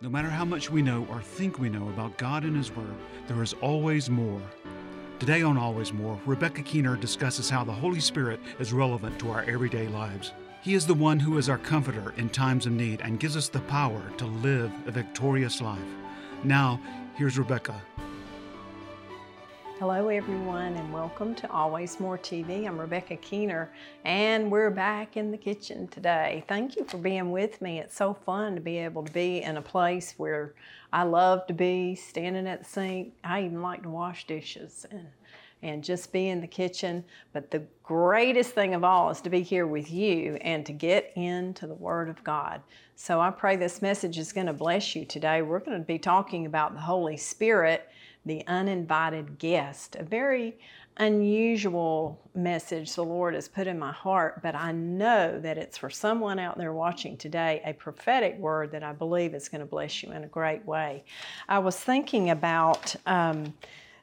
No matter how much we know or think we know about God and His Word, there is always more. Today on Always More, Rebecca Keener discusses how the Holy Spirit is relevant to our everyday lives. He is the one who is our comforter in times of need and gives us the power to live a victorious life. Now, here's Rebecca. Hello, everyone, and welcome to Always More TV. I'm Rebecca Keener, and we're back in the kitchen today. Thank you for being with me. It's so fun to be able to be in a place where I love to be, standing at the sink. I even like to wash dishes and and just be in the kitchen. But the greatest thing of all is to be here with you and to get into the Word of God. So I pray this message is going to bless you today. We're going to be talking about the Holy Spirit the uninvited guest. A very unusual message the Lord has put in my heart, but I know that it's for someone out there watching today, a prophetic word that I believe is going to bless you in a great way. I was thinking about. Um,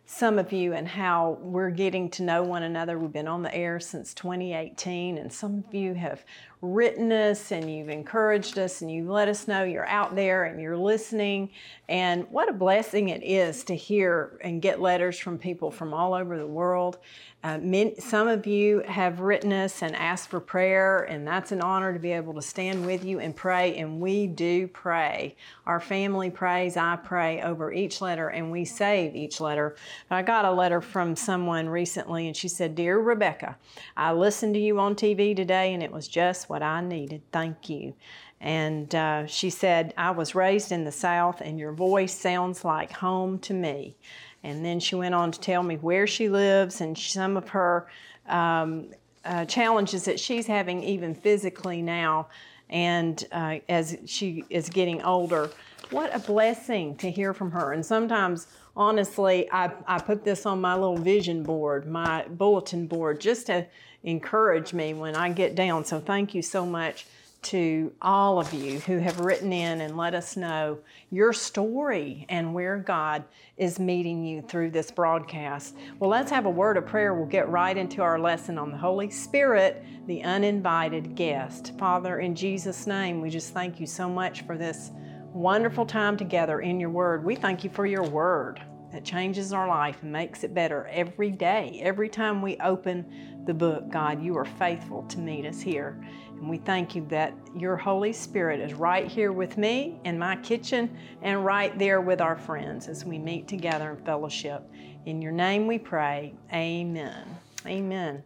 some of you and how we're getting to know one another. We've been on the air since 2018, and some of you have written us and you've encouraged us and you've let us know you're out there and you're listening. And what a blessing it is to hear and get letters from people from all over the world. Uh, many, some of you have written us and asked for prayer, and that's an honor to be able to stand with you and pray. And we do pray. Our family prays, I pray over each letter, and we save each letter. I got a letter from someone recently, and she said, Dear Rebecca, I listened to you on TV today, and it was just what I needed. Thank you. And uh, she said, I was raised in the South, and your voice sounds like home to me. And then she went on to tell me where she lives and some of her um, uh, challenges that she's having, even physically now, and uh, as she is getting older. What a blessing to hear from her. And sometimes, honestly, I, I put this on my little vision board, my bulletin board, just to encourage me when I get down. So, thank you so much to all of you who have written in and let us know your story and where God is meeting you through this broadcast. Well, let's have a word of prayer. We'll get right into our lesson on the Holy Spirit, the uninvited guest. Father, in Jesus' name, we just thank you so much for this wonderful time together in your word. We thank you for your word that changes our life and makes it better every day. Every time we open the book, God, you are faithful to meet us here. And we thank you that your Holy Spirit is right here with me in my kitchen and right there with our friends as we meet together in fellowship. In your name we pray. Amen. Amen.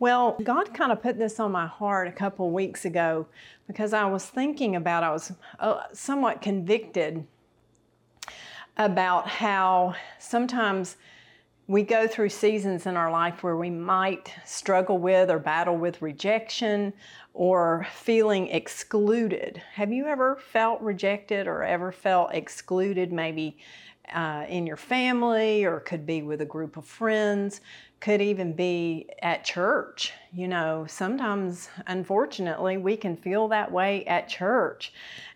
Well, God kind of put this on my heart a couple of weeks ago because I was thinking about, I was uh, somewhat convicted about how sometimes we go through seasons in our life where we might struggle with or battle with rejection or feeling excluded. Have you ever felt rejected or ever felt excluded, maybe uh, in your family or could be with a group of friends? Could even be at church. You know, sometimes, unfortunately, we can feel that way at church.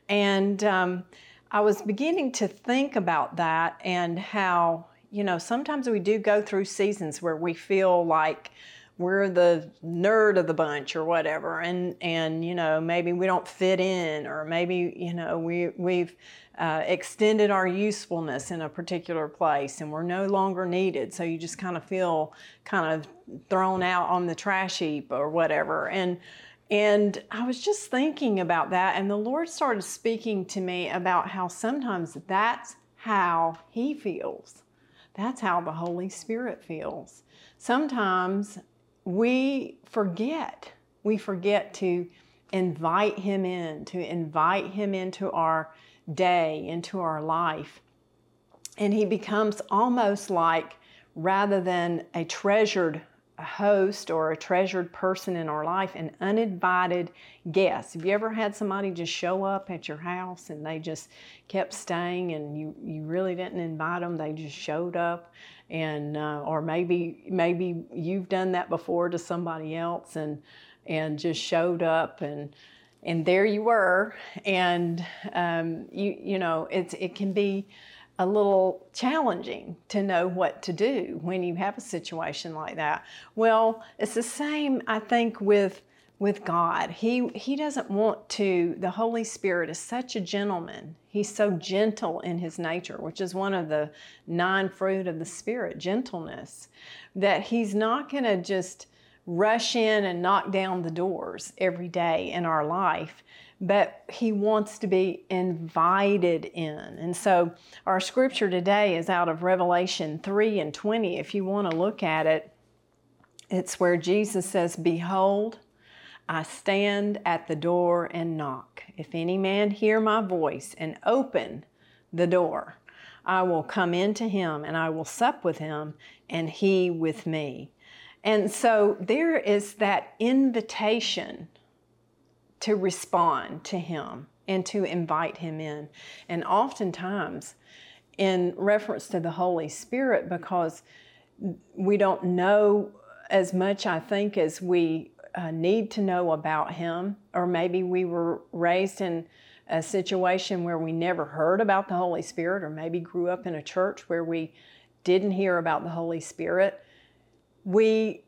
And um, I was beginning to think about that and how you know, sometimes we do go through seasons where we feel like we're the nerd of the bunch or whatever. And and you know maybe we don't fit in or maybe you know we we've uh, extended our usefulness in a particular place and we're no longer needed. So you just kind of feel kind of thrown out on the trash heap or whatever. And and I was just thinking about that and the Lord started speaking to me about how sometimes that's how he feels. That's how the Holy Spirit feels. Sometimes we forget. We forget to invite Him in, to invite Him into our day, into our life. And He becomes almost like, rather than a treasured host or a treasured person in our life, an uninvited guest. Have you ever had somebody just show up at your house and they just kept staying and you, you really didn't invite them, they just showed up? And uh, or maybe maybe you've done that before to somebody else and and just showed up and and there you were and um, you you know it's it can be a little challenging to know what to do when you have a situation like that. Well, it's the same, I think, with with God. He he doesn't want to the Holy Spirit is such a gentleman. He's so gentle in his nature, which is one of the nine fruit of the spirit, gentleness, that he's not going to just rush in and knock down the doors every day in our life, but he wants to be invited in. And so our scripture today is out of Revelation 3 and 20. If you want to look at it, it's where Jesus says, Behold, I stand at the door and knock. If any man hear my voice and open the door, I will come into him and I will sup with him and he with me. And so there is that invitation to respond to him and to invite him in. And oftentimes, in reference to the Holy Spirit, because we don't know as much, I think, as we uh, need to know about Him, or maybe we were raised in a situation where we never heard about the Holy Spirit, or maybe grew up in a church where we didn't hear about the Holy Spirit, we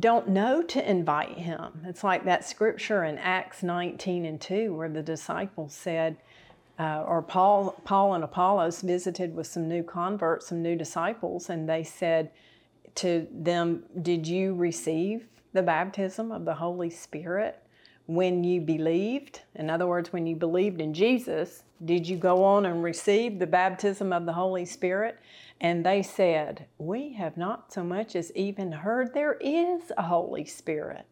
don't know to invite Him. It's like that scripture in Acts 19 and 2 where the disciples said, uh, or Paul, Paul and Apollos visited with some new converts, some new disciples, and they said to them, Did you receive the baptism of the Holy Spirit when you believed? In other words, when you believed in Jesus, did you go on and receive the baptism of the Holy Spirit? And they said, We have not so much as even heard there is a Holy Spirit.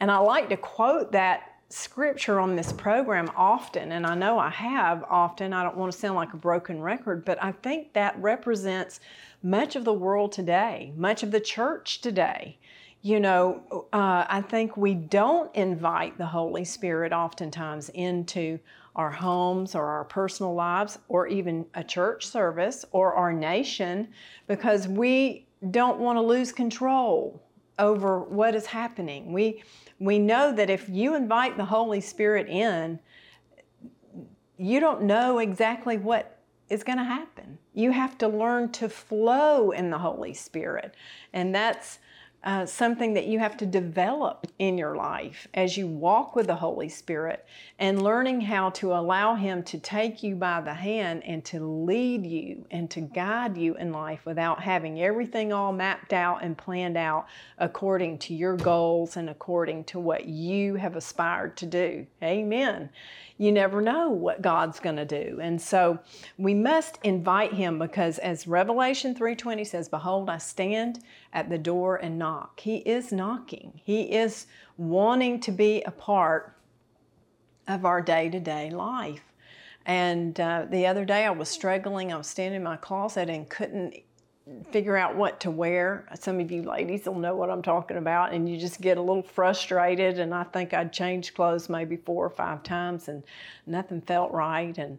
And I like to quote that scripture on this program often, and I know I have often. I don't want to sound like a broken record, but I think that represents much of the world today, much of the church today you know, uh, I think we don't invite the Holy Spirit oftentimes into our homes or our personal lives or even a church service or our nation because we don't want to lose control over what is happening. We, we know that if you invite the Holy Spirit in, you don't know exactly what is going to happen. You have to learn to flow in the Holy Spirit. And that's uh, something that you have to develop in your life as you walk with the Holy Spirit and learning how to allow Him to take you by the hand and to lead you and to guide you in life without having everything all mapped out and planned out according to your goals and according to what you have aspired to do. Amen you never know what God's going to do. And so we must invite him because as Revelation 3:20 says, "Behold, I stand at the door and knock." He is knocking. He is wanting to be a part of our day-to-day life. And uh, the other day I was struggling. I was standing in my closet and couldn't figure out what to wear. Some of you ladies will know what I'm talking about, and you just get a little frustrated. And I think I'd changed clothes maybe four or five times, and nothing felt right. And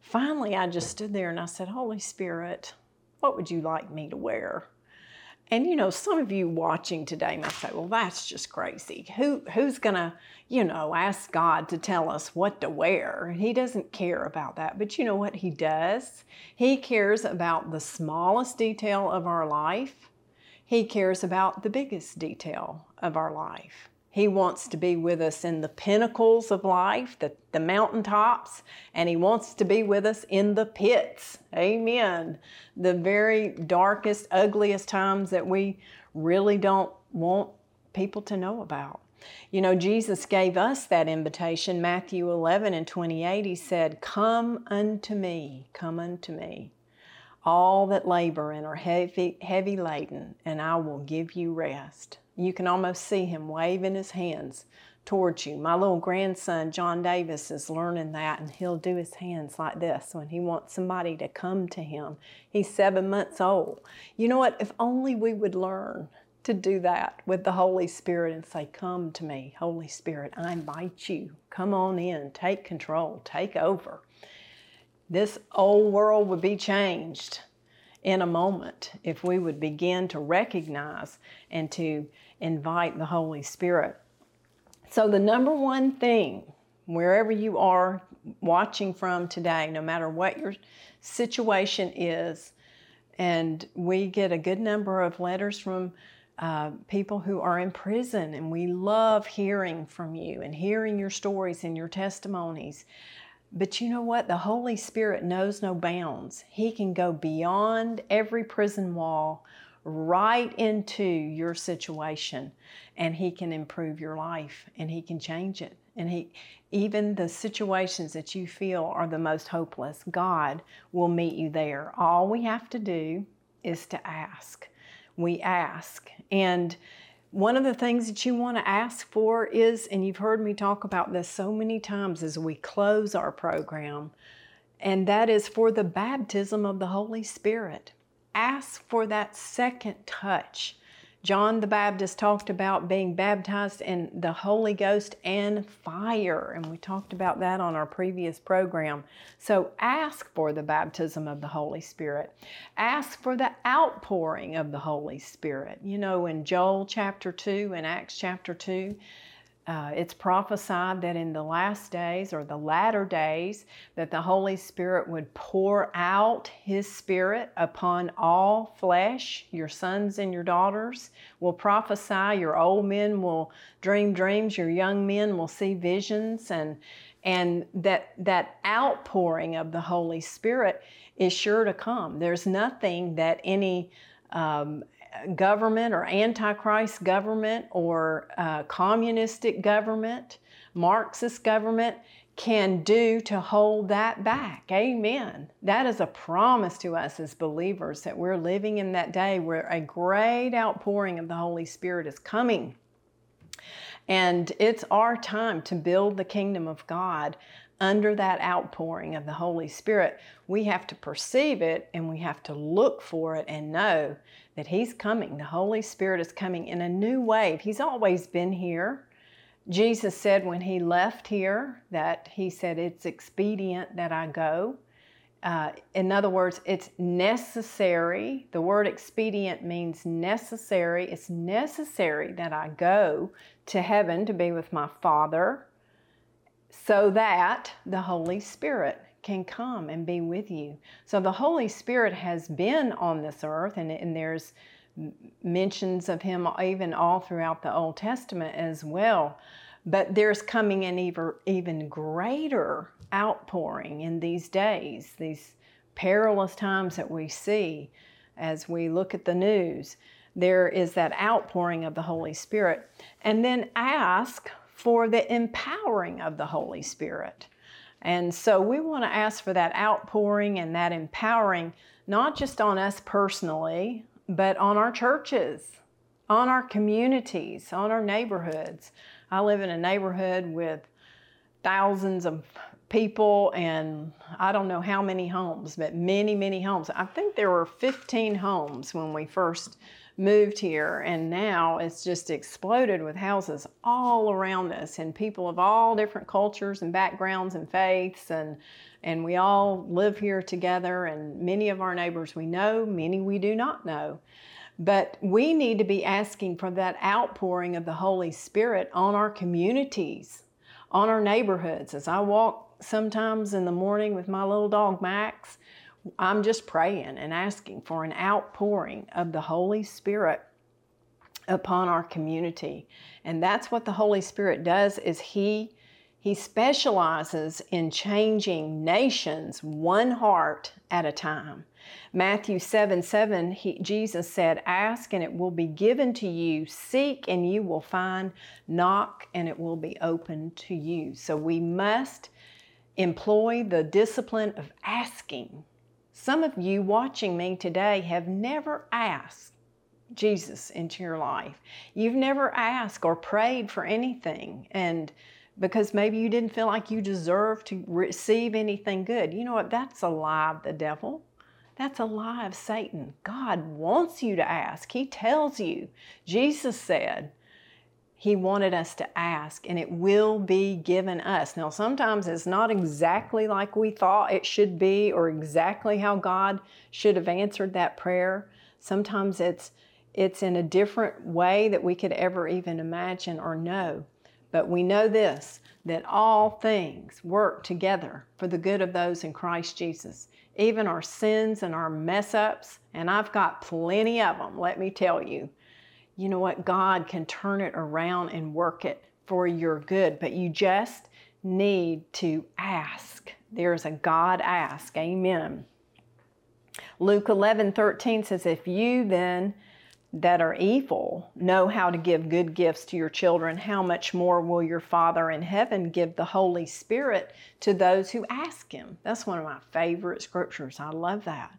finally, I just stood there and I said, Holy Spirit, what would you like me to wear? And you know, some of you watching today might say, "Well, that's just crazy. Who who's gonna, you know, ask God to tell us what to wear? He doesn't care about that." But you know what He does? He cares about the smallest detail of our life. He cares about the biggest detail of our life. He wants to be with us in the pinnacles of life, the, the mountaintops, and He wants to be with us in the pits. Amen. The very darkest, ugliest times that we really don't want people to know about. You know, Jesus gave us that invitation. Matthew 11 and 28, He said, Come unto me, come unto me, all that labor and are heavy, heavy laden, and I will give you rest. You can almost see him waving his hands towards you. My little grandson, John Davis, is learning that, and he'll do his hands like this when he wants somebody to come to him. He's seven months old. You know what? If only we would learn to do that with the Holy Spirit and say, Come to me, Holy Spirit, I invite you. Come on in, take control, take over. This old world would be changed in a moment if we would begin to recognize and to invite the Holy Spirit. So, the number one thing, wherever you are watching from today, no matter what your situation is, and we get a good number of letters from uh, people who are in prison, and we love hearing from you and hearing your stories and your testimonies. But you know what? The Holy Spirit knows no bounds. He can go beyond every prison wall, right into your situation, and He can improve your life and He can change it. And He, even the situations that you feel are the most hopeless, God will meet you there. All we have to do is to ask. We ask. And one of the things that you want to ask for is, and you've heard me talk about this so many times as we close our program, and that is for the baptism of the Holy Spirit. Ask for that second touch John the Baptist talked about being baptized in the Holy Ghost and fire, and we talked about that on our previous program. So ask for the baptism of the Holy Spirit. Ask for the outpouring of the Holy Spirit. You know, in Joel chapter 2 and Acts chapter 2, uh, it's prophesied that in the last days or the latter days that the holy spirit would pour out his spirit upon all flesh. Your sons and your daughters will prophesy. Your old men will dream dreams. Your young men will see visions. And and that that outpouring of the holy spirit is sure to come. There's nothing that any um, government or antichrist government or uh, communistic government, Marxist government can do to hold that back. Amen. That is a promise to us as believers that we're living in that day where a great outpouring of the Holy Spirit is coming. And it's our time to build the kingdom of God under that outpouring of the Holy Spirit. We have to perceive it and we have to look for it and know that He's coming. The Holy Spirit is coming in a new wave. He's always been here. Jesus said when He left here that He said, It's expedient that I go. Uh, in other words, it's necessary. The word expedient means necessary. It's necessary that I go to heaven to be with my Father so that the Holy Spirit can come and be with you. So the Holy Spirit has been on this earth, and, and there's mentions of him even all throughout the Old Testament as well. But there's coming an even, even greater outpouring in these days, these perilous times that we see as we look at the news. There is that outpouring of the Holy Spirit. And then ask for the empowering of the Holy Spirit. And so we want to ask for that outpouring and that empowering, not just on us personally, but on our churches, on our communities, on our neighborhoods. I live in a neighborhood with thousands of people and I don't know how many homes, but many, many homes. I think there were 15 homes when we first moved here, and now it's just exploded with houses all around us and people of all different cultures and backgrounds and faiths and and we all live here together and many of our neighbors we know, many we do not know. But we need to be asking for that outpouring of the Holy Spirit on our communities, on our neighborhoods. As I walk sometimes in the morning with my little dog Max, I'm just praying and asking for an outpouring of the Holy Spirit upon our community. And that's what the Holy Spirit does is he he specializes in changing nations one heart at a time. Matthew 7 7, he, Jesus said, Ask and it will be given to you, seek and you will find, knock and it will be open to you. So we must employ the discipline of asking some of you watching me today have never asked Jesus into your life. You've never asked or prayed for anything, and because maybe you didn't feel like you deserved to receive anything good. You know what? That's a lie of the devil. That's a lie of Satan. God wants you to ask. He tells you. Jesus said, he wanted us to ask, and it will be given us. Now, sometimes it's not exactly like we thought it should be or exactly how God should have answered that prayer. Sometimes it's it's in a different way that we could ever even imagine or know. But we know this that all things work together for the good of those in Christ Jesus. Even our sins and our mess ups, and I've got plenty of them, let me tell you you know what? God can turn it around and work it for your good, but you just need to ask. There's a God ask. Amen. Luke 11 13 says, If you then that are evil know how to give good gifts to your children, how much more will your Father in heaven give the Holy Spirit to those who ask Him? That's one of my favorite scriptures. I love that.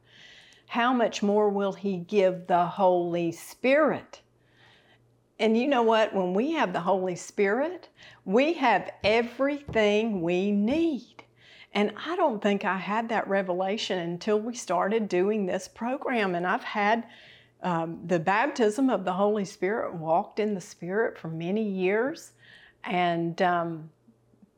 How much more will He give the Holy Spirit? And you know what? When we have the Holy Spirit, we have everything we need. And I don't think I had that revelation until we started doing this program. And I've had um, the baptism of the Holy Spirit, walked in the Spirit for many years, and um,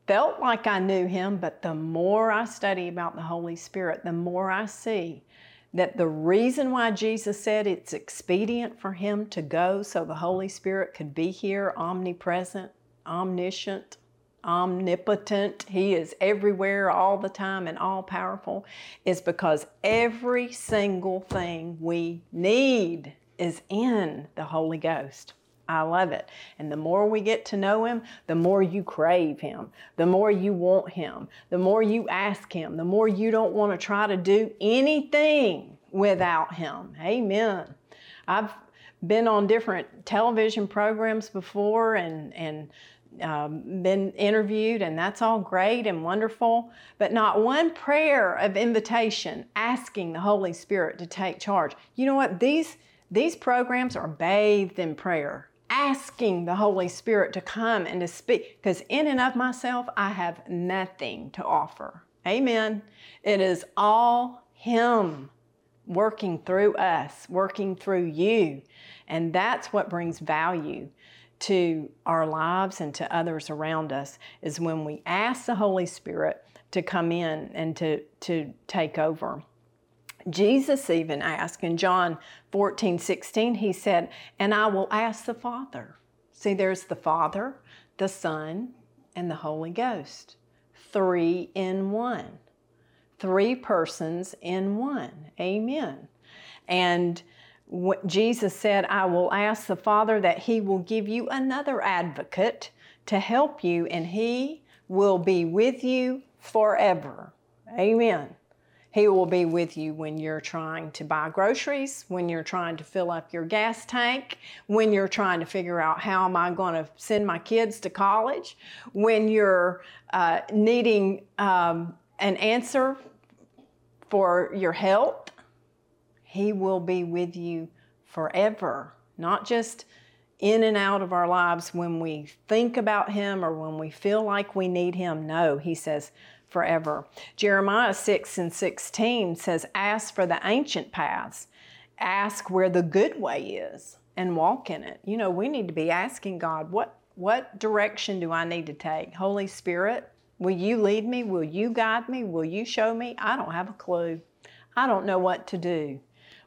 felt like I knew Him. But the more I study about the Holy Spirit, the more I see that the reason why Jesus said it's expedient for Him to go so the Holy Spirit could be here, omnipresent, omniscient, omnipotent, He is everywhere all the time and all powerful, is because every single thing we need is in the Holy Ghost. I love it. And the more we get to know Him, the more you crave Him, the more you want Him, the more you ask Him, the more you don't want to try to do anything without Him. Amen. I've been on different television programs before and, and um, been interviewed, and that's all great and wonderful, but not one prayer of invitation asking the Holy Spirit to take charge. You know what? These, these programs are bathed in prayer, asking the Holy Spirit to come and to speak, because in and of myself, I have nothing to offer. Amen. It is all Him working through us, working through you. And that's what brings value to our lives and to others around us is when we ask the Holy Spirit to come in and to, to take over. Jesus even asked in John 14, 16, he said, And I will ask the Father. See, there's the Father, the Son, and the Holy Ghost. Three in one. Three persons in one. Amen. And what Jesus said, I will ask the Father that He will give you another advocate to help you, and He will be with you forever. Amen. He will be with you when you're trying to buy groceries, when you're trying to fill up your gas tank, when you're trying to figure out how am I going to send my kids to college, when you're uh, needing um, an answer for your health he will be with you forever, not just in and out of our lives when we think about Him or when we feel like we need Him. No, He says forever. Jeremiah 6 and 16 says, Ask for the ancient paths, ask where the good way is, and walk in it. You know, we need to be asking God, what, what direction do I need to take? Holy Spirit, will you lead me? Will you guide me? Will you show me? I don't have a clue. I don't know what to do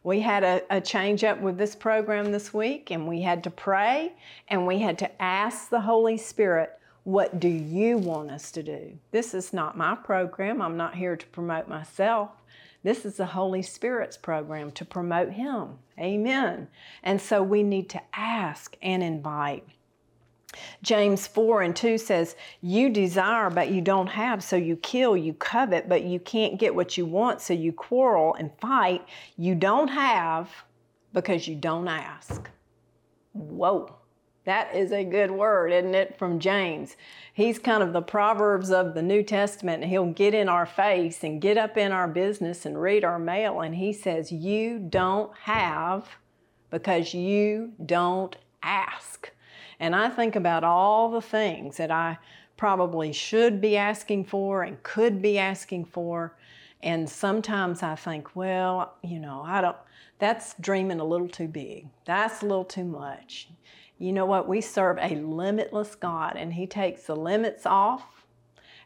we had a, a, change up with this program this week and we had to pray and we had to ask the Holy Spirit, what do you want us to do? This is not my program. I'm not here to promote myself. This is the Holy Spirit's program to promote Him. Amen. And so we need to ask and invite. James 4 and 2 says, You desire, but you don't have, so you kill. You covet, but you can't get what you want, so you quarrel and fight. You don't have because you don't ask. Whoa, that is a good word, isn't it, from James? He's kind of the Proverbs of the New Testament. He'll get in our face and get up in our business and read our mail, and he says, You don't have because you don't ask. And I think about all the things that I probably should be asking for and could be asking for. And sometimes I think, well, you know, I don't, that's dreaming a little too big. That's a little too much. You know what? We serve a limitless God, and He takes the limits off,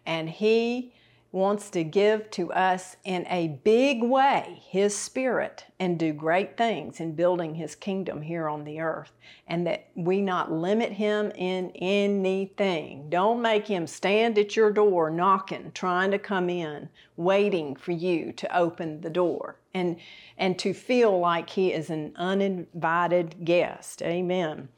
and He wants to give to us in a big way His Spirit and do great things in building His kingdom here on the earth. And that we not limit Him in anything. Don't make Him stand at your door knocking, trying to come in waiting for you to open the door and and to feel like he is an uninvited guest. Amen.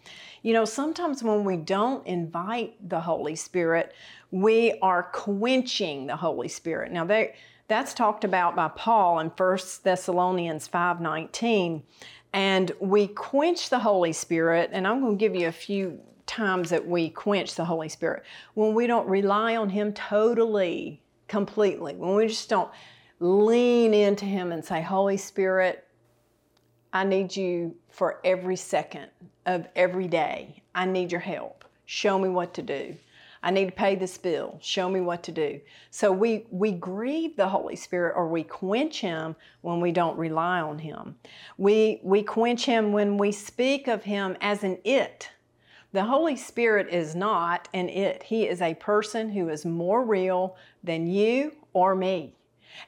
You know, sometimes when we don't invite the Holy Spirit, we are quenching the Holy Spirit. Now they, that's talked about by Paul in 1 Thessalonians 5:19. And we quench the Holy Spirit, and I'm going to give you a few times that we quench the Holy Spirit. When we don't rely on Him totally, completely, when we just don't lean into Him and say, Holy Spirit, I need you for every second of every day. I need your help. Show me what to do. I need to pay this bill. Show me what to do. So we, we grieve the Holy Spirit or we quench Him when we don't rely on Him. We, we quench Him when we speak of Him as an it. The Holy Spirit is not an it. He is a person who is more real than you or me.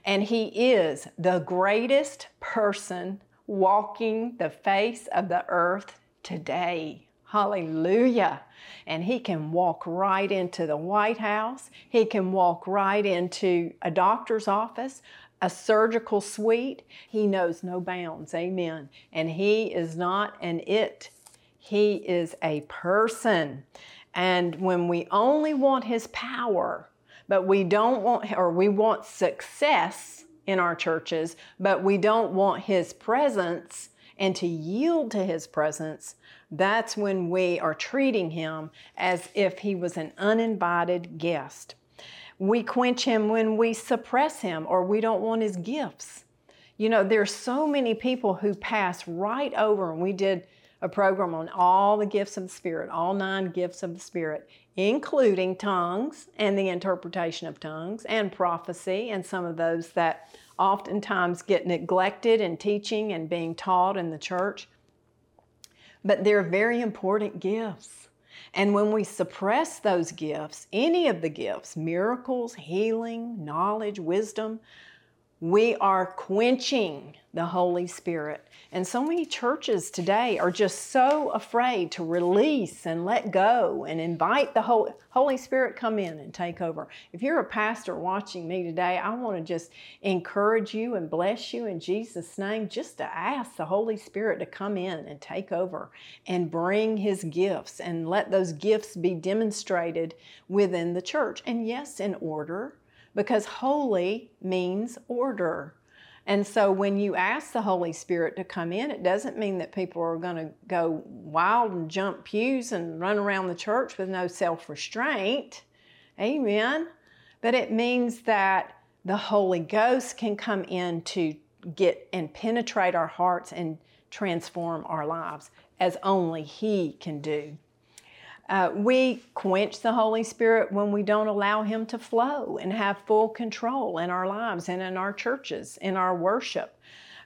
And He is the greatest person walking the face of the earth today. Hallelujah. And he can walk right into the White House. He can walk right into a doctor's office, a surgical suite. He knows no bounds. Amen. And he is not an it, he is a person. And when we only want his power, but we don't want, or we want success in our churches, but we don't want his presence and to yield to his presence, that's when we are treating him as if he was an uninvited guest. We quench him when we suppress him or we don't want his gifts. You know, there's so many people who pass right over, and we did a program on all the gifts of the Spirit, all nine gifts of the Spirit, including tongues and the interpretation of tongues and prophecy and some of those that oftentimes get neglected in teaching and being taught in the church. But they're very important gifts. And when we suppress those gifts, any of the gifts, miracles, healing, knowledge, wisdom, we are quenching the Holy Spirit. And so many churches today are just so afraid to release and let go and invite the Holy Spirit come in and take over. If you're a pastor watching me today, I want to just encourage you and bless you in Jesus' name just to ask the Holy Spirit to come in and take over and bring his gifts and let those gifts be demonstrated within the church. And yes, in order because holy means order. And so when you ask the Holy Spirit to come in, it doesn't mean that people are going to go wild and jump pews and run around the church with no self restraint. Amen. But it means that the Holy Ghost can come in to get and penetrate our hearts and transform our lives as only He can do. Uh, we quench the Holy Spirit when we don't allow Him to flow and have full control in our lives and in our churches, in our worship.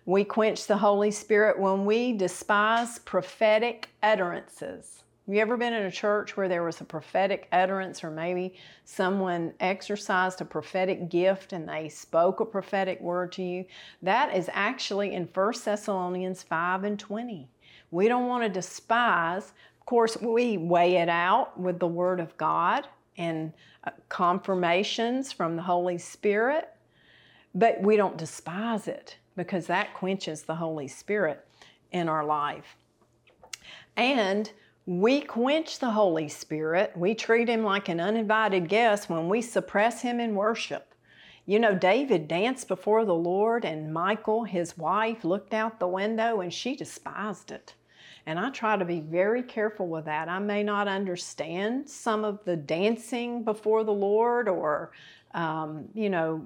We quench the Holy Spirit when we despise prophetic utterances. You ever been in a church where there was a prophetic utterance, or maybe someone exercised a prophetic gift and they spoke a prophetic word to you? That is actually in 1 Thessalonians 5 and 20. We don't want to despise of course, we weigh it out with the Word of God and uh, confirmations from the Holy Spirit, but we don't despise it because that quenches the Holy Spirit in our life. And we quench the Holy Spirit. We treat him like an uninvited guest when we suppress him in worship. You know, David danced before the Lord, and Michal, his wife, looked out the window and she despised it. And I try to be very careful with that. I may not understand some of the dancing before the Lord or, um, you know,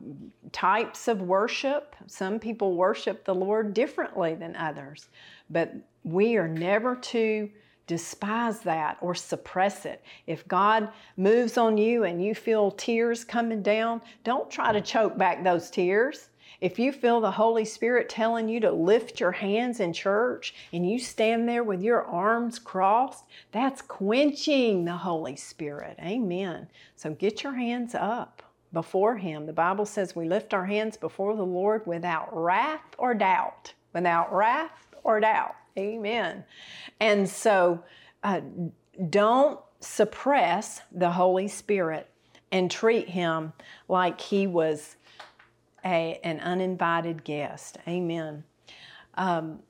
types of worship. Some people worship the Lord differently than others. But we are never to despise that or suppress it. If God moves on you and you feel tears coming down, don't try to choke back those tears. If you feel the Holy Spirit telling you to lift your hands in church and you stand there with your arms crossed, that's quenching the Holy Spirit. Amen. So get your hands up before Him. The Bible says we lift our hands before the Lord without wrath or doubt. Without wrath or doubt. Amen. And so uh, don't suppress the Holy Spirit and treat Him like He was a, an uninvited guest. Amen. Um,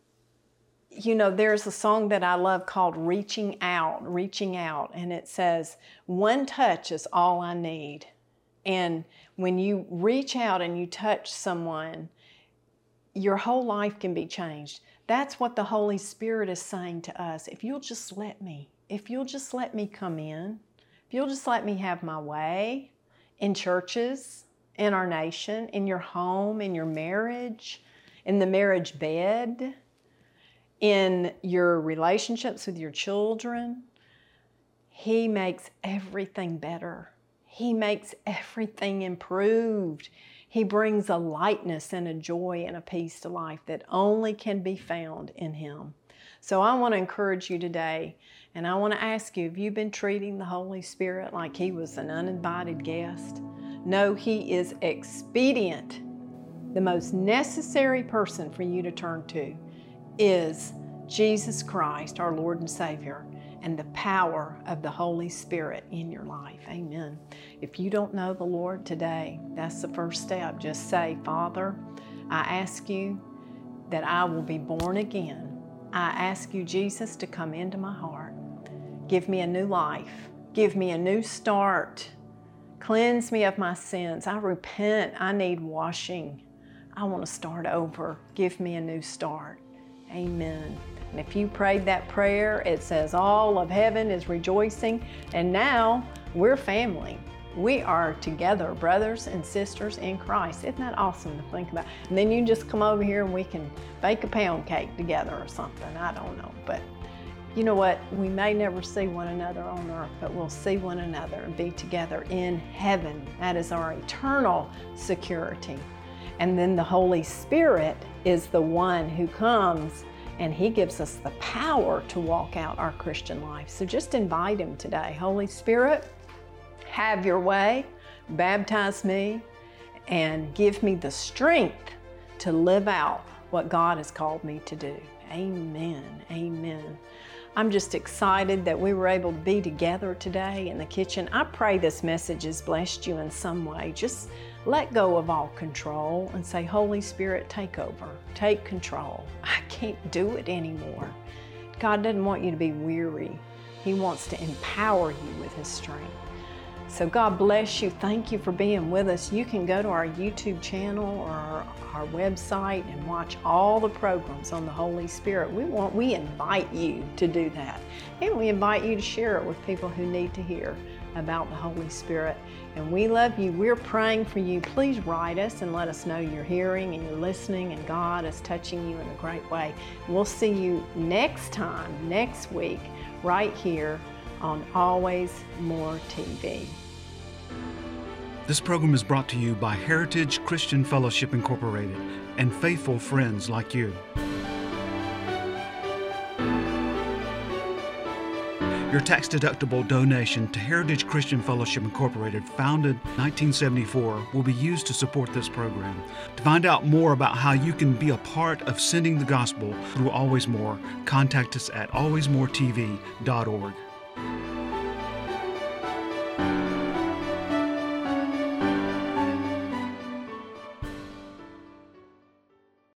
you know, there's a song that I love called Reaching Out, Reaching Out, and it says, One touch is all I need. And when you reach out and you touch someone, your whole life can be changed. That's what the Holy Spirit is saying to us. If you'll just let me, if you'll just let me come in, if you'll just let me have my way in churches, in our nation, in your home, in your marriage, in the marriage bed, in your relationships with your children, He makes everything better. He makes everything improved. He brings a lightness and a joy and a peace to life that only can be found in Him. So I want to encourage you today, and I want to ask you have you been treating the Holy Spirit like He was an uninvited guest? No, He is expedient. The most necessary person for you to turn to is Jesus Christ, our Lord and Savior, and the power of the Holy Spirit in your life. Amen. If you don't know the Lord today, that's the first step. Just say, Father, I ask you that I will be born again. I ask you, Jesus, to come into my heart. Give me a new life. Give me a new start. Cleanse me of my sins. I repent. I need washing. I want to start over. Give me a new start. Amen. And if you prayed that prayer, it says all of heaven is rejoicing. And now we're family. We are together, brothers and sisters in Christ. Isn't that awesome to think about? And then you just come over here and we can bake a pound cake together or something. I don't know. But you know what? We may never see one another on earth, but we'll see one another and be together in heaven. That is our eternal security. And then the Holy Spirit is the one who comes and He gives us the power to walk out our Christian life. So just invite Him today. Holy Spirit, have your way, baptize me, and give me the strength to live out what God has called me to do. Amen. Amen. I'm just excited that we were able to be together today in the kitchen. I pray this message has blessed you in some way. Just let go of all control and say, Holy Spirit, take over, take control. I can't do it anymore. God doesn't want you to be weary, He wants to empower you with His strength. So, God bless you. Thank you for being with us. You can go to our YouTube channel or our, our, website and watch all the programs on the Holy Spirit. We want we invite you to do that. And we invite you to share it with people who need to hear about the Holy Spirit. And we love you. We're praying for you. Please write us and let us know you're hearing and you're listening and God is touching you in a great way. We'll see you next time, next week, right here on Always More TV. This program is brought to you by Heritage Christian Fellowship Incorporated and faithful friends like you. Your tax deductible donation to Heritage Christian Fellowship Incorporated, founded 1974, will be used to support this program. To find out more about how you can be a part of sending the gospel through Always More, contact us at alwaysmoretv.org.